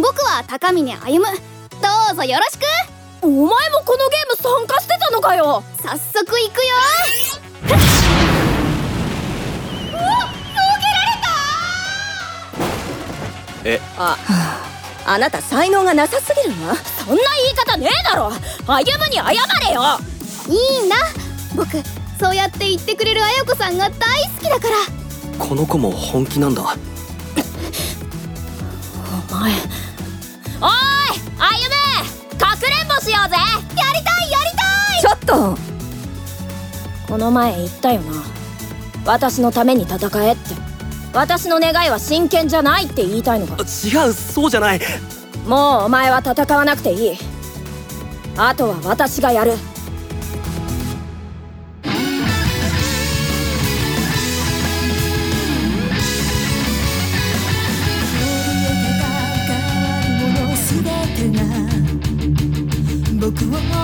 僕は高峰歩むどうぞよろしく。お前もこのゲーム参加してたのかよ。早速行くよ。うわえ。ああなた才能がなさすぎるわそんな言い方ねえだろ。歩むに謝れよ。いいんだ僕そうやって言ってくれる綾子さんが大好きだから。この子も本気なんだ。お前おーい歩め!かくれんぼしようぜ!やりたいやりたい!ちょっと。この前言ったよな。私のために戦えって。私の願いは真剣じゃないって言いたいのか。違う。そうじゃない。もうお前は戦わなくていい。あとは私がやる僕を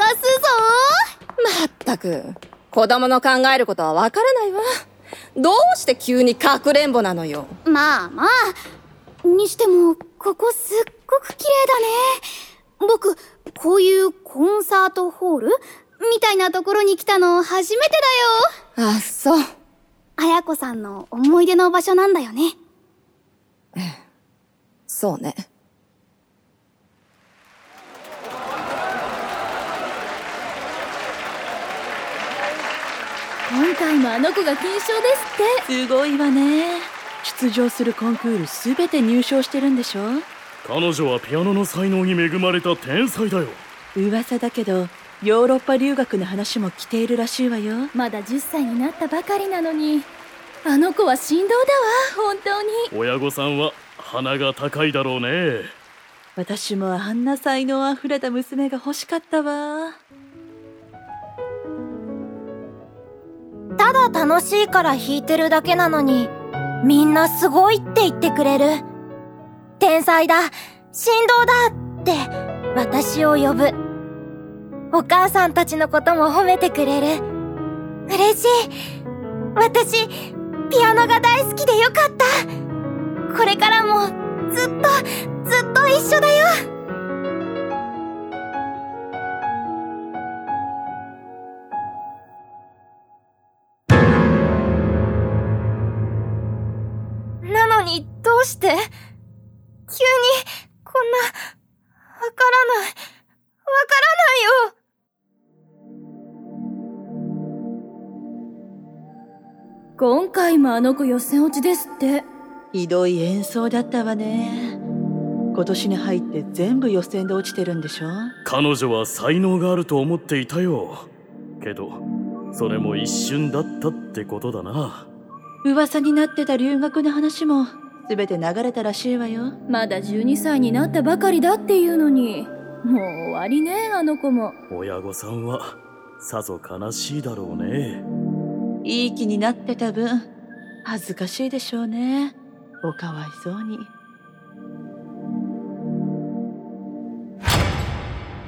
すぞ。まったく子供の考えることはわからないわ。どうして急にかくれんぼなのよ。まあまあ。にしてもここすっごく綺麗だね。僕こういうコンサートホールみたいなところに来たの初めてだよ。あそう。綾子さんの思い出の場所なんだよね。そうね今回もあの子が金賞ですって。すごいわね。出場するコンクールすべて入賞してるんでしょ？彼女はピアノの才能に恵まれた天才だよ。噂だけどヨーロッパ留学の話も来ているらしいわよ。まだ10歳になったばかりなのに。あの子は振動だわ。本当に。親御さんは鼻が高いだろうね。私もあんな才能あふれた娘が欲しかったわだ楽しいから弾いてるだけなのに、みんなすごいって言ってくれる。天才だ振動だって私を呼ぶ。お母さんたちのことも褒めてくれる。嬉しい。私、ピアノが大好きでよかった。これからもずっと、ずっと一緒だよ。うして。急に、こんな、わからない、わからないよ。今回もあの子予選落ちですって。ひどい演奏だったわね。今年に入って全部予選で落ちてるんでしょ？彼女は才能があると思っていたよ。けどそれも一瞬だったってことだな。噂になってた留学の話も全て流れたらしいわよ。まだ12歳になったばかりだっていうのに。もう終わりねあの子も。親御さんはさぞ悲しいだろうね。いい気になってた分恥ずかしいでしょうね。おかわいそうに。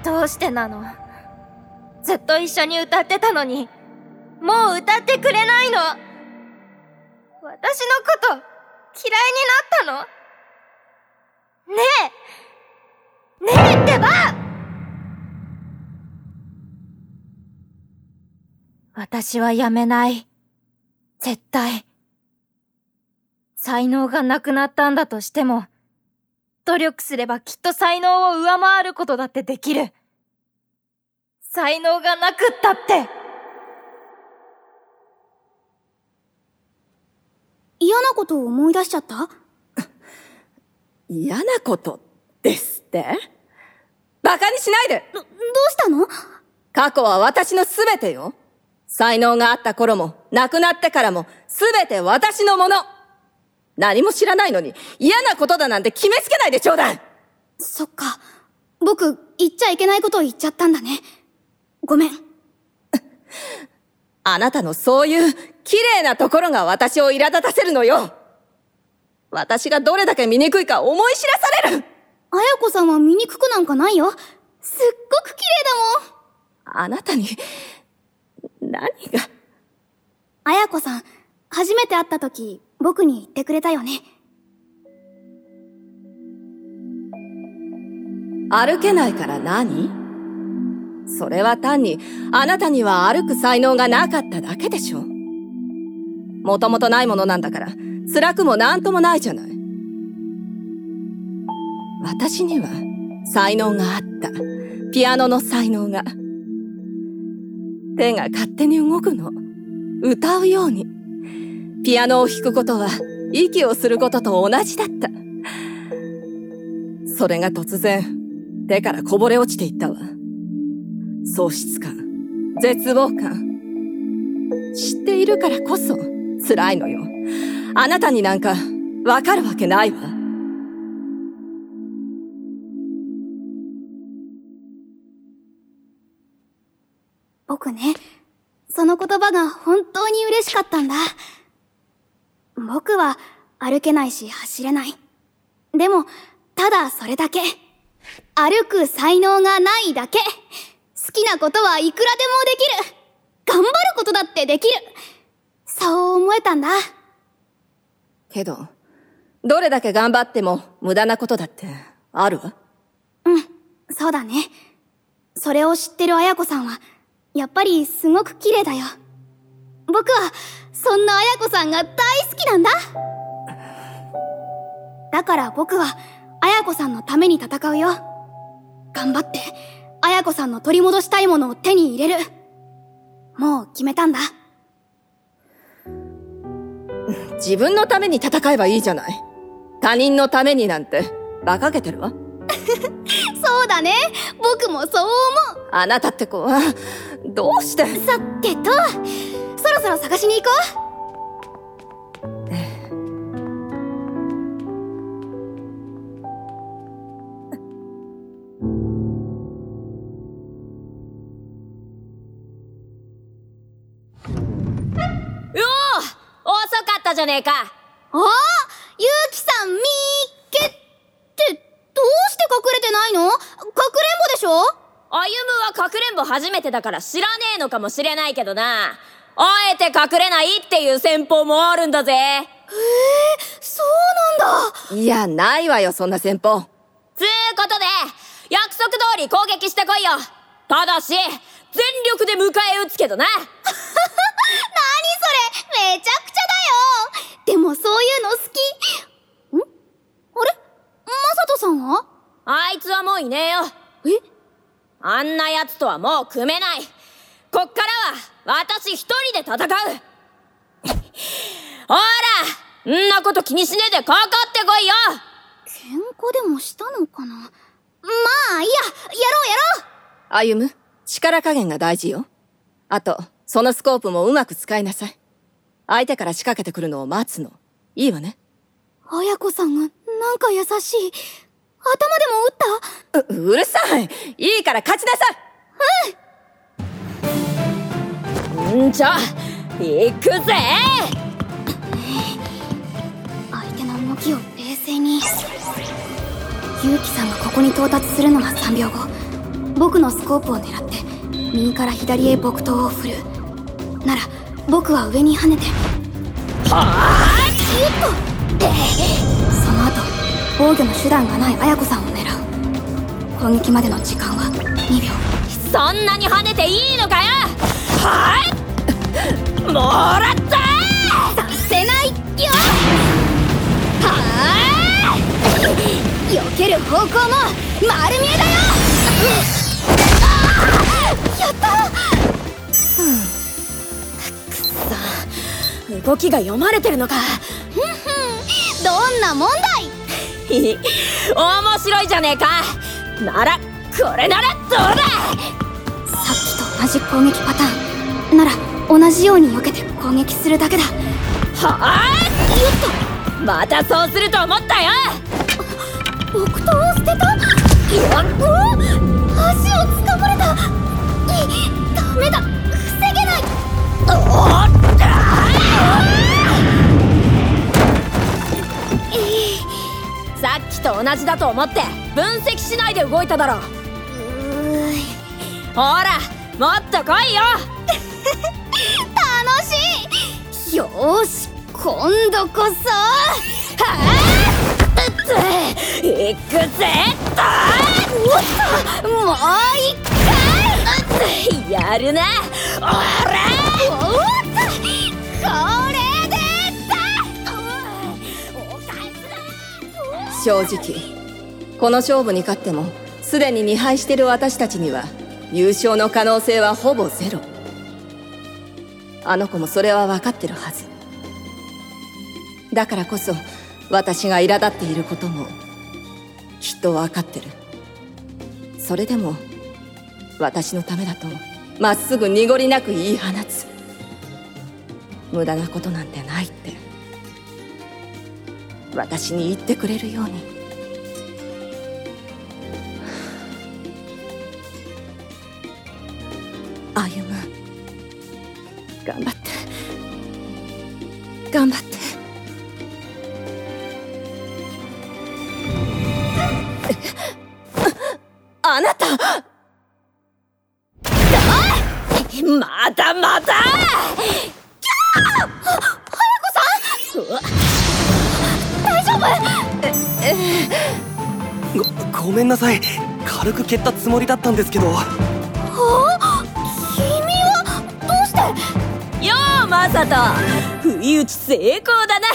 どうしてなの？ずっと一緒に歌ってたのに、もう歌ってくれないの？私のこと嫌いになったの？ねえねえってば私はやめない。絶対。才能がなくなったんだとしても、努力すればきっと才能を上回ることだってできる。才能がなくったって。嫌なことを思い出しちゃった？嫌なことですって？バカにしないでど、どうしたの？過去は私の全てよ。才能があった頃も、亡くなってからも、全て私のもの。何も知らないのに、嫌なことだなんて決めつけないでちょうだいそっか。僕、言っちゃいけないことを言っちゃったんだね。ごめん。あなたのそういう綺麗なところが私を苛立たせるのよ私がどれだけ醜いか思い知らされるあやこさんは醜くなんかないよ。すっごく綺麗だもん。あなたに、何が？あやこさん、初めて会った時、僕に言ってくれたよね。歩けないから何？それは単に、あなたには歩く才能がなかっただけでしょもともとないものなんだから、辛くもなんともないじゃない。私には、才能があった。ピアノの才能が。手が勝手に動くの。歌うように。ピアノを弾くことは、息をすることと同じだった。それが突然、手からこぼれ落ちていったわ。喪失感、絶望感。知っているからこそ、辛いのよ。あなたになんか、わかるわけないわ。僕ね、その言葉が本当に嬉しかったんだ。僕は歩けないし走れない。でも、ただそれだけ。歩く才能がないだけ。好きなことはいくらでもできる。頑張ることだってできる。そう思えたんだ。けど、どれだけ頑張っても無駄なことだってある？わ。うん、そうだね。それを知ってる綾子さんは、やっぱりすごく綺麗だよ。僕は、そんな綾子さんが大好きなんだ。だから僕は、綾子さんのために戦うよ。頑張って、綾子さんの取り戻したいものを手に入れる。もう決めたんだ。自分のために戦えばいいじゃない。他人のためになんて、馬鹿げてるわ。そうだね。僕もそう思う。あなたって子は、どうして？さてと、そろそろ探しに行こうじゃねえか。う。あ？あゆうきさんみーけって、どうして隠れてないの？かくれんぼでしょ？歩はかくれんぼ初めてだから知らねえのかもしれないけどな。あえて隠れないっていう戦法もあるんだぜ。へえ、そうなんだ。いや、ないわよ、そんな戦法。つうことで約束通り攻撃してこいよ。ただし全力で迎え撃つけどな何それめちゃくちゃだよでもそういうの好き。んあれまさとさんはあいついねえよえ？あんな奴とはもう組めないこっからは私一人で戦う ほらんなこと気にしねえでかかってこいよ喧嘩でもしたのかな？まあ、いいや、やろうやろう歩む、力加減が大事よ。あと、そのスコープもうまく使いなさい。相手から仕掛けてくるのを待つの。いいわね。綾子さんが、なんか優しい。頭でも打った？う、うるさい。いいから勝ちなさい。ん。じゃ行くぜ。相手の動きを冷静に。ゆうきさんがここに到達するのが3秒後。僕のスコープを狙って、右から左へ木刀を振る。なら、僕は上に跳ねて。はあ？キュッ防御の手段がない綾子さんを狙う。攻撃までの時間は2秒。そんなに跳ねていいのかよ！はい！もらったさせないよ！はい！避ける方向も丸見えだよ！やった動きが読まれてるのか。ふふん。どんなもんだ！面白いじゃねえか。ならこれならどうだ。さっきと同じ攻撃パターン。なら同じように避けて攻撃するだけだ。はあ？よっとまたそうすると思ったよ。木刀を捨てた。よっ足をつかまれた。いダメだ。防げない。おっさっきと同じだと思って分析しないで動いただろほらもっと来いよ。楽しい。よーし今度こそ。は行くぜ。あもう一回。やるな。おら正直。この勝負に勝ってもすでに2敗してる私たちには優勝の可能性はほぼゼロ。あの子もそれは分かってるはず。だからこそ私が苛立っていることもきっと分かってる。それでも私のためだとまっすぐ濁りなく言い放つ。無駄なことなんてないって。私に言ってくれるように。歩む。頑張って。頑張って。軽く蹴ったつもりだったんですけど。君は？どうして？ようマサト不意打ち成功だな。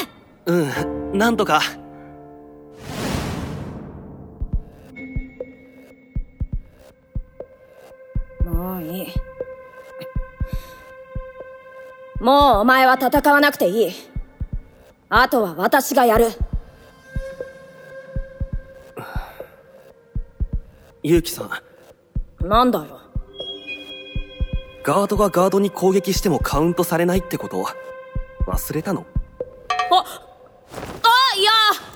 うんなんとか。もういい。もうお前は戦わなくていい。あとは私がやるゆうきさん。なんだよ。ガードがガードに攻撃してもカウントされないってこと？忘れたの？ああいや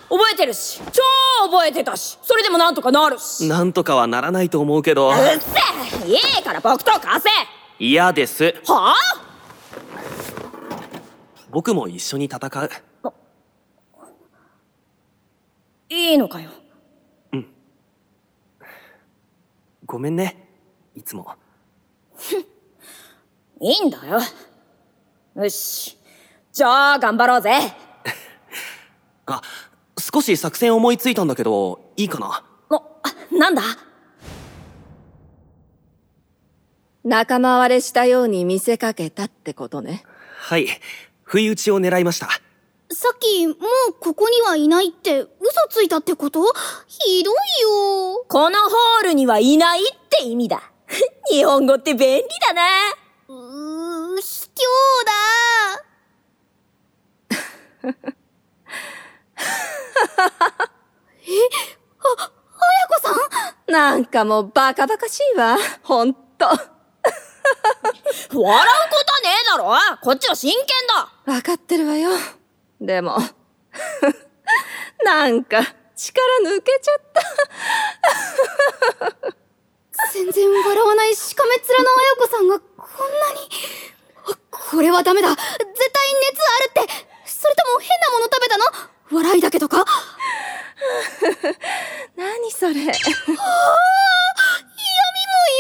覚えてるし。超覚えてたし。それでもなんとかなるし。なんとかはならないと思うけど。うっせえいいから僕と貸せ。嫌です。はあ？僕も一緒に戦う。いいのかよごめんね。いつも。いいんだよ。よし。じゃあ頑張ろうぜ。あ少し作戦思いついたんだけどいいかな？おなんだ？仲間割れしたように見せかけたってことね。はい。不意打ちを狙いましたさっきもうここにはいないって嘘ついたってこと？ひどいよ。このホールにはいないって意味だ。日本語って便利だな。うー卑怯だ。え？あ綾子さん？なんかもうバカバカしいわ。ほんと。笑うことねえだろ。こっちは真剣だ。分かってるわよでもなんか力抜けちゃった。全然笑わないしかめ面の綾子さんがこんなにあこれはダメだ。絶対熱あるって。それとも変なもの食べたの？笑いだけとか？何それ。嫌味も言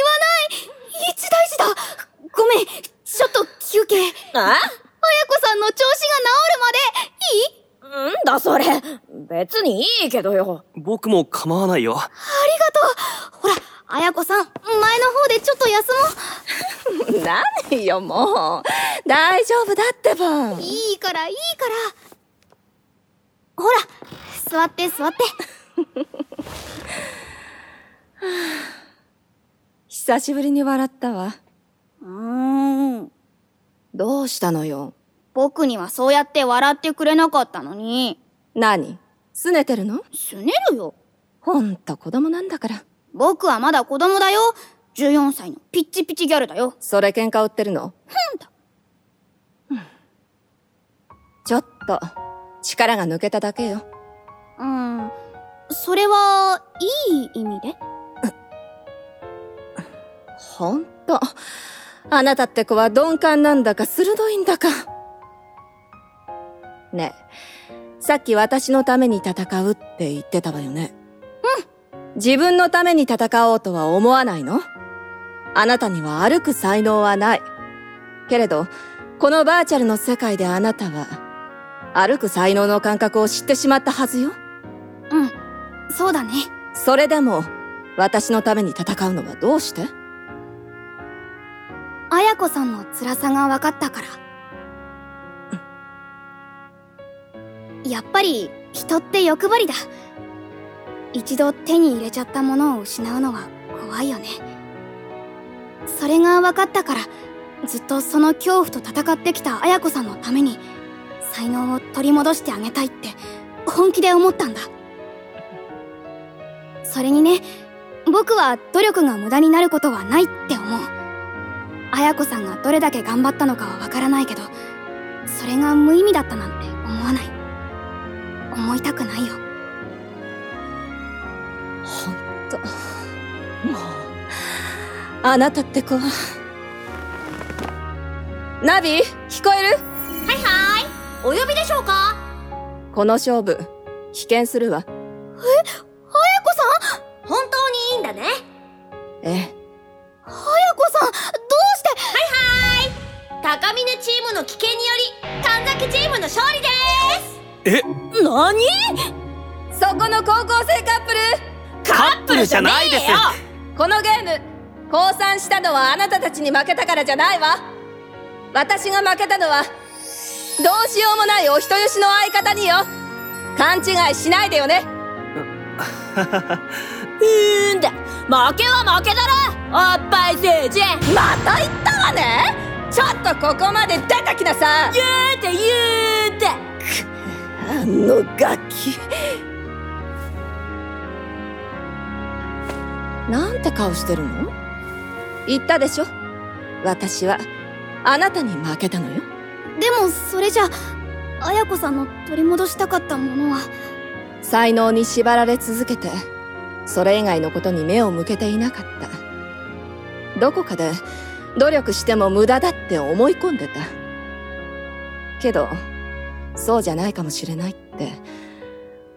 わない。一大事だ。ごめんちょっと休憩。あ？綾子さんの調子が治るまでいい？んだそれ別にいいけどよ。僕も構わないよ。ありがとうほら、綾子さん、前の方でちょっと休もう。何よ、もう。大丈夫だってば。いいから、いいから。ほら、座って座って。久しぶりに笑ったわ。うーん。どうしたのよ？僕にはそうやって笑ってくれなかったのに。何？拗ねてるの？すねるよ。ほんと子供なんだから。僕はまだ子供だよ。14歳のピッチピチギャルだよ。それ喧嘩売ってるの？ふんだ。ちょっと、力が抜けただけよ。うん。それは、いい意味で？ほんと。あなたって子は鈍感なんだか鋭いんだか。ねえ、さっき私のために戦うって言ってたわよね。うん。自分のために戦おうとは思わないの？あなたには歩く才能はない。けれど、このバーチャルの世界であなたは、歩く才能の感覚を知ってしまったはずよ。うん。そうだね。それでも、私のために戦うのはどうして？綾子さんの辛さが分かったから。やっぱり、人って欲張りだ。一度手に入れちゃったものを失うのは怖いよね。それが分かったから、ずっとその恐怖と戦ってきた綾子さんのために、才能を取り戻してあげたいって、本気で思ったんだ。それにね、僕は努力が無駄になることはないって思う。綾子さんがどれだけ頑張ったのかはわからないけど、それが無意味だったなんて思わない。思いたくないよ。ほんと。もう、あなたって子は。ナビ、聞こえる？はいはい。お呼びでしょうか？この勝負、棄権するわ。綾子さん？本当にいいんだね。ええ。ムの危険により、神崎チームの勝利です。え？何？そこの高校生カップルカップルじゃないですこのゲーム、降参したのはあなたたちに負けたからじゃないわ。私が負けたのは、どうしようもないお人よしの相方によ。勘違いしないでよね。うーんだ。負けは負けだろ。おっぱい星人また言ったわねちょっとここまで出てきなさい言うて言うてあのガキ。なんて顔してるの？言ったでしょ私は、あなたに負けたのよ。でも、それじゃ、綾子さんの取り戻したかったものは、才能に縛られ続けて、それ以外のことに目を向けていなかった。どこかで、努力しても無駄だって思い込んでた。けど、そうじゃないかもしれないって、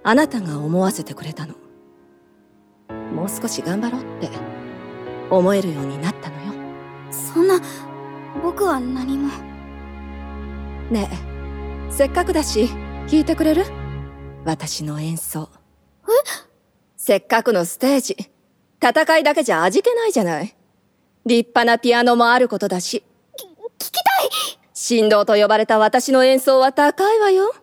あなたが思わせてくれたの。もう少し頑張ろうって、思えるようになったのよ。そんな、僕は何も。ねえ、せっかくだし、聞いてくれる？私の演奏。え？せっかくのステージ、戦いだけじゃ味気ないじゃない。立派なピアノもあることだし、聞きたい振動と呼ばれた私の演奏は高いわよ。え、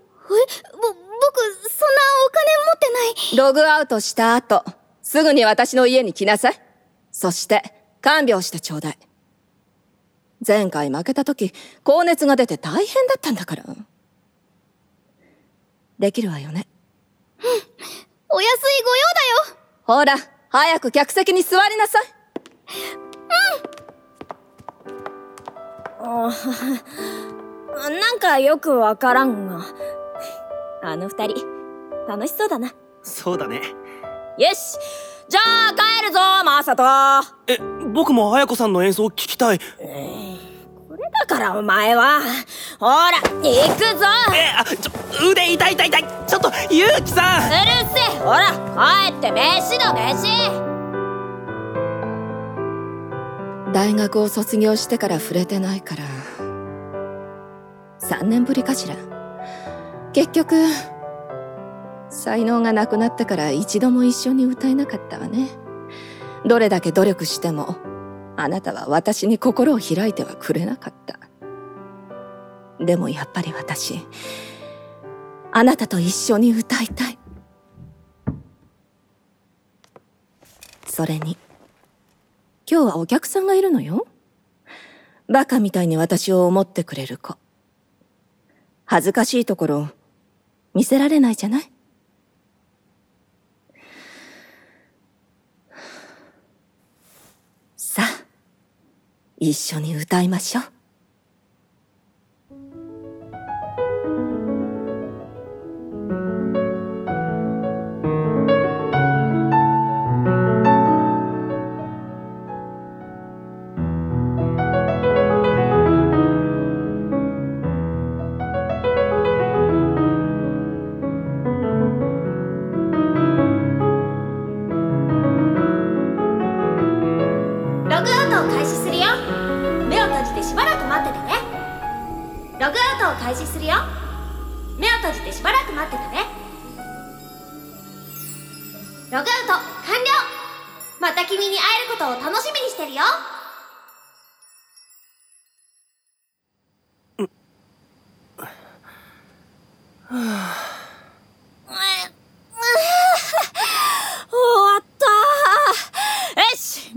ぼ、僕、そんなお金持ってない。ログアウトした後、すぐに私の家に来なさい。そして、看病してちょうだい。前回負けた時、高熱が出て大変だったんだから。できるわよね。お安いご用だよほら、早く客席に座りなさい。なんかよくわからんが。あの二人、楽しそうだな。そうだね。よしじゃあ帰るぞ、マサトえ、僕も綾子さんの演奏聞きたい。これだからお前は。ほら、行くぞえ、あ、ちょ、腕痛い痛い痛い。ちょっと、ゆうきさんうるせえほら、帰って飯だ飯大学を卒業してから触れてないから、3年ぶりかしら。結局、才能がなくなってから一度も一緒に歌えなかったわね。どれだけ努力しても、あなたは私に心を開いてはくれなかった。でもやっぱり私、あなたと一緒に歌いたい。それに、今日はお客さんがいるのよ。バカみたいに私を思ってくれる子。恥ずかしいところ、見せられないじゃない？さあ、一緒に歌いましょう。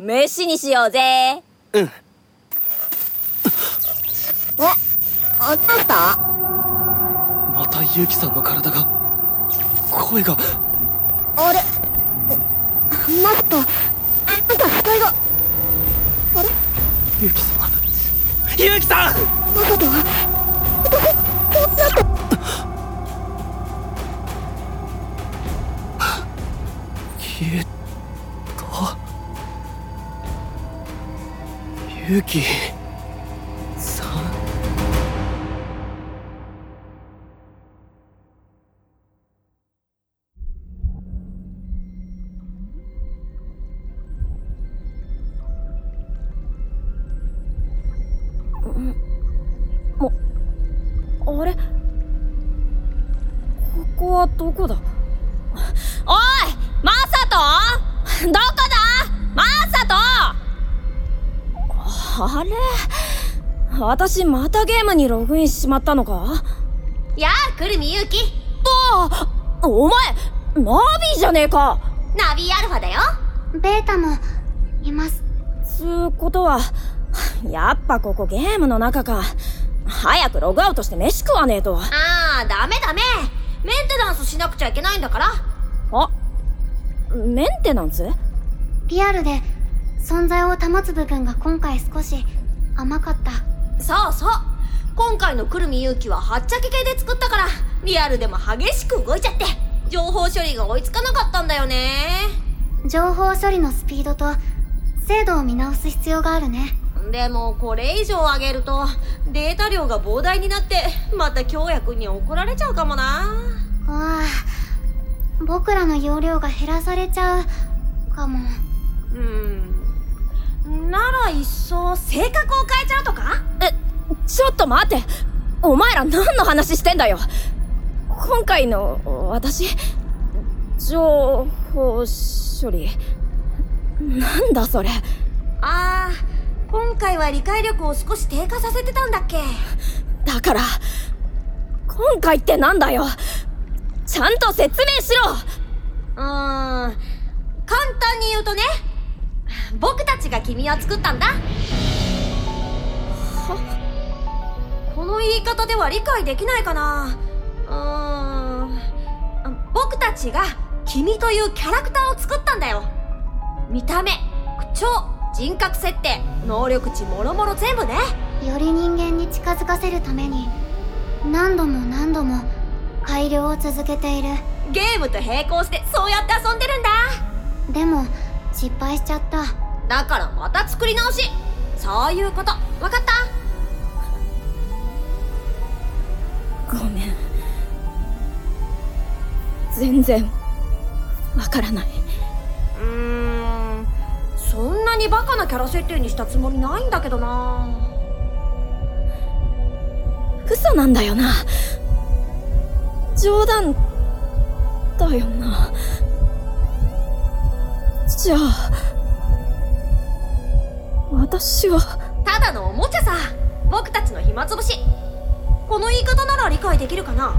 飯にしようぜ。うん。あったった？またユキさんの体が声が。あれ？マットなんか視界がユキさん。ユキさん！わざと？消ユキさん。あれ？ここはどこだ？あれ？私またゲームにログインしちまったのか？やあくるみゆうき。あお前ナビじゃねえか！ナビアルファだよ。ベータもいます。つうことはやっぱここゲームの中か。早くログアウトして飯食わねえと。ああダメダメ。メンテナンスしなくちゃいけないんだから。あメンテナンス？リアルで存在を保つ部分が今回少し甘かった。そうそう。今回のくるみゆうきははっちゃけ系で作ったからリアルでも激しく動いちゃって情報処理が追いつかなかったんだよね。情報処理のスピードと精度を見直す必要があるね。でもこれ以上上げるとデータ量が膨大になってまた京也くんに怒られちゃうかもな。ああ僕らの容量が減らされちゃうかも。うんならいっそ性格を変えちゃうとか？えちょっと待って。お前ら何の話してんだよ。今回の私情報処理。なんだそれ。ああ今回は理解力を少し低下させてたんだっけ？だから今回ってなんだよ。ちゃんと説明しろ。うーん簡単に言うとね僕たちが君を作ったんだ。この言い方では理解できないかな。うーん。僕たちが君というキャラクターを作ったんだよ。見た目口調人格設定能力値もろもろ全部ね。より人間に近づかせるために何度も何度も改良を続けている。ゲームと並行してそうやって遊んでるんだ。でも失敗しちゃった。だからまた作り直し。そういうこと。わかった？ごめん。全然。わからない。うーん。そんなにバカなキャラ設定にしたつもりないんだけどな。嘘なんだよな。冗談じゃ。あ私は。ただのおもちゃさ。僕たちの暇つぶし。この言い方なら理解できるかな。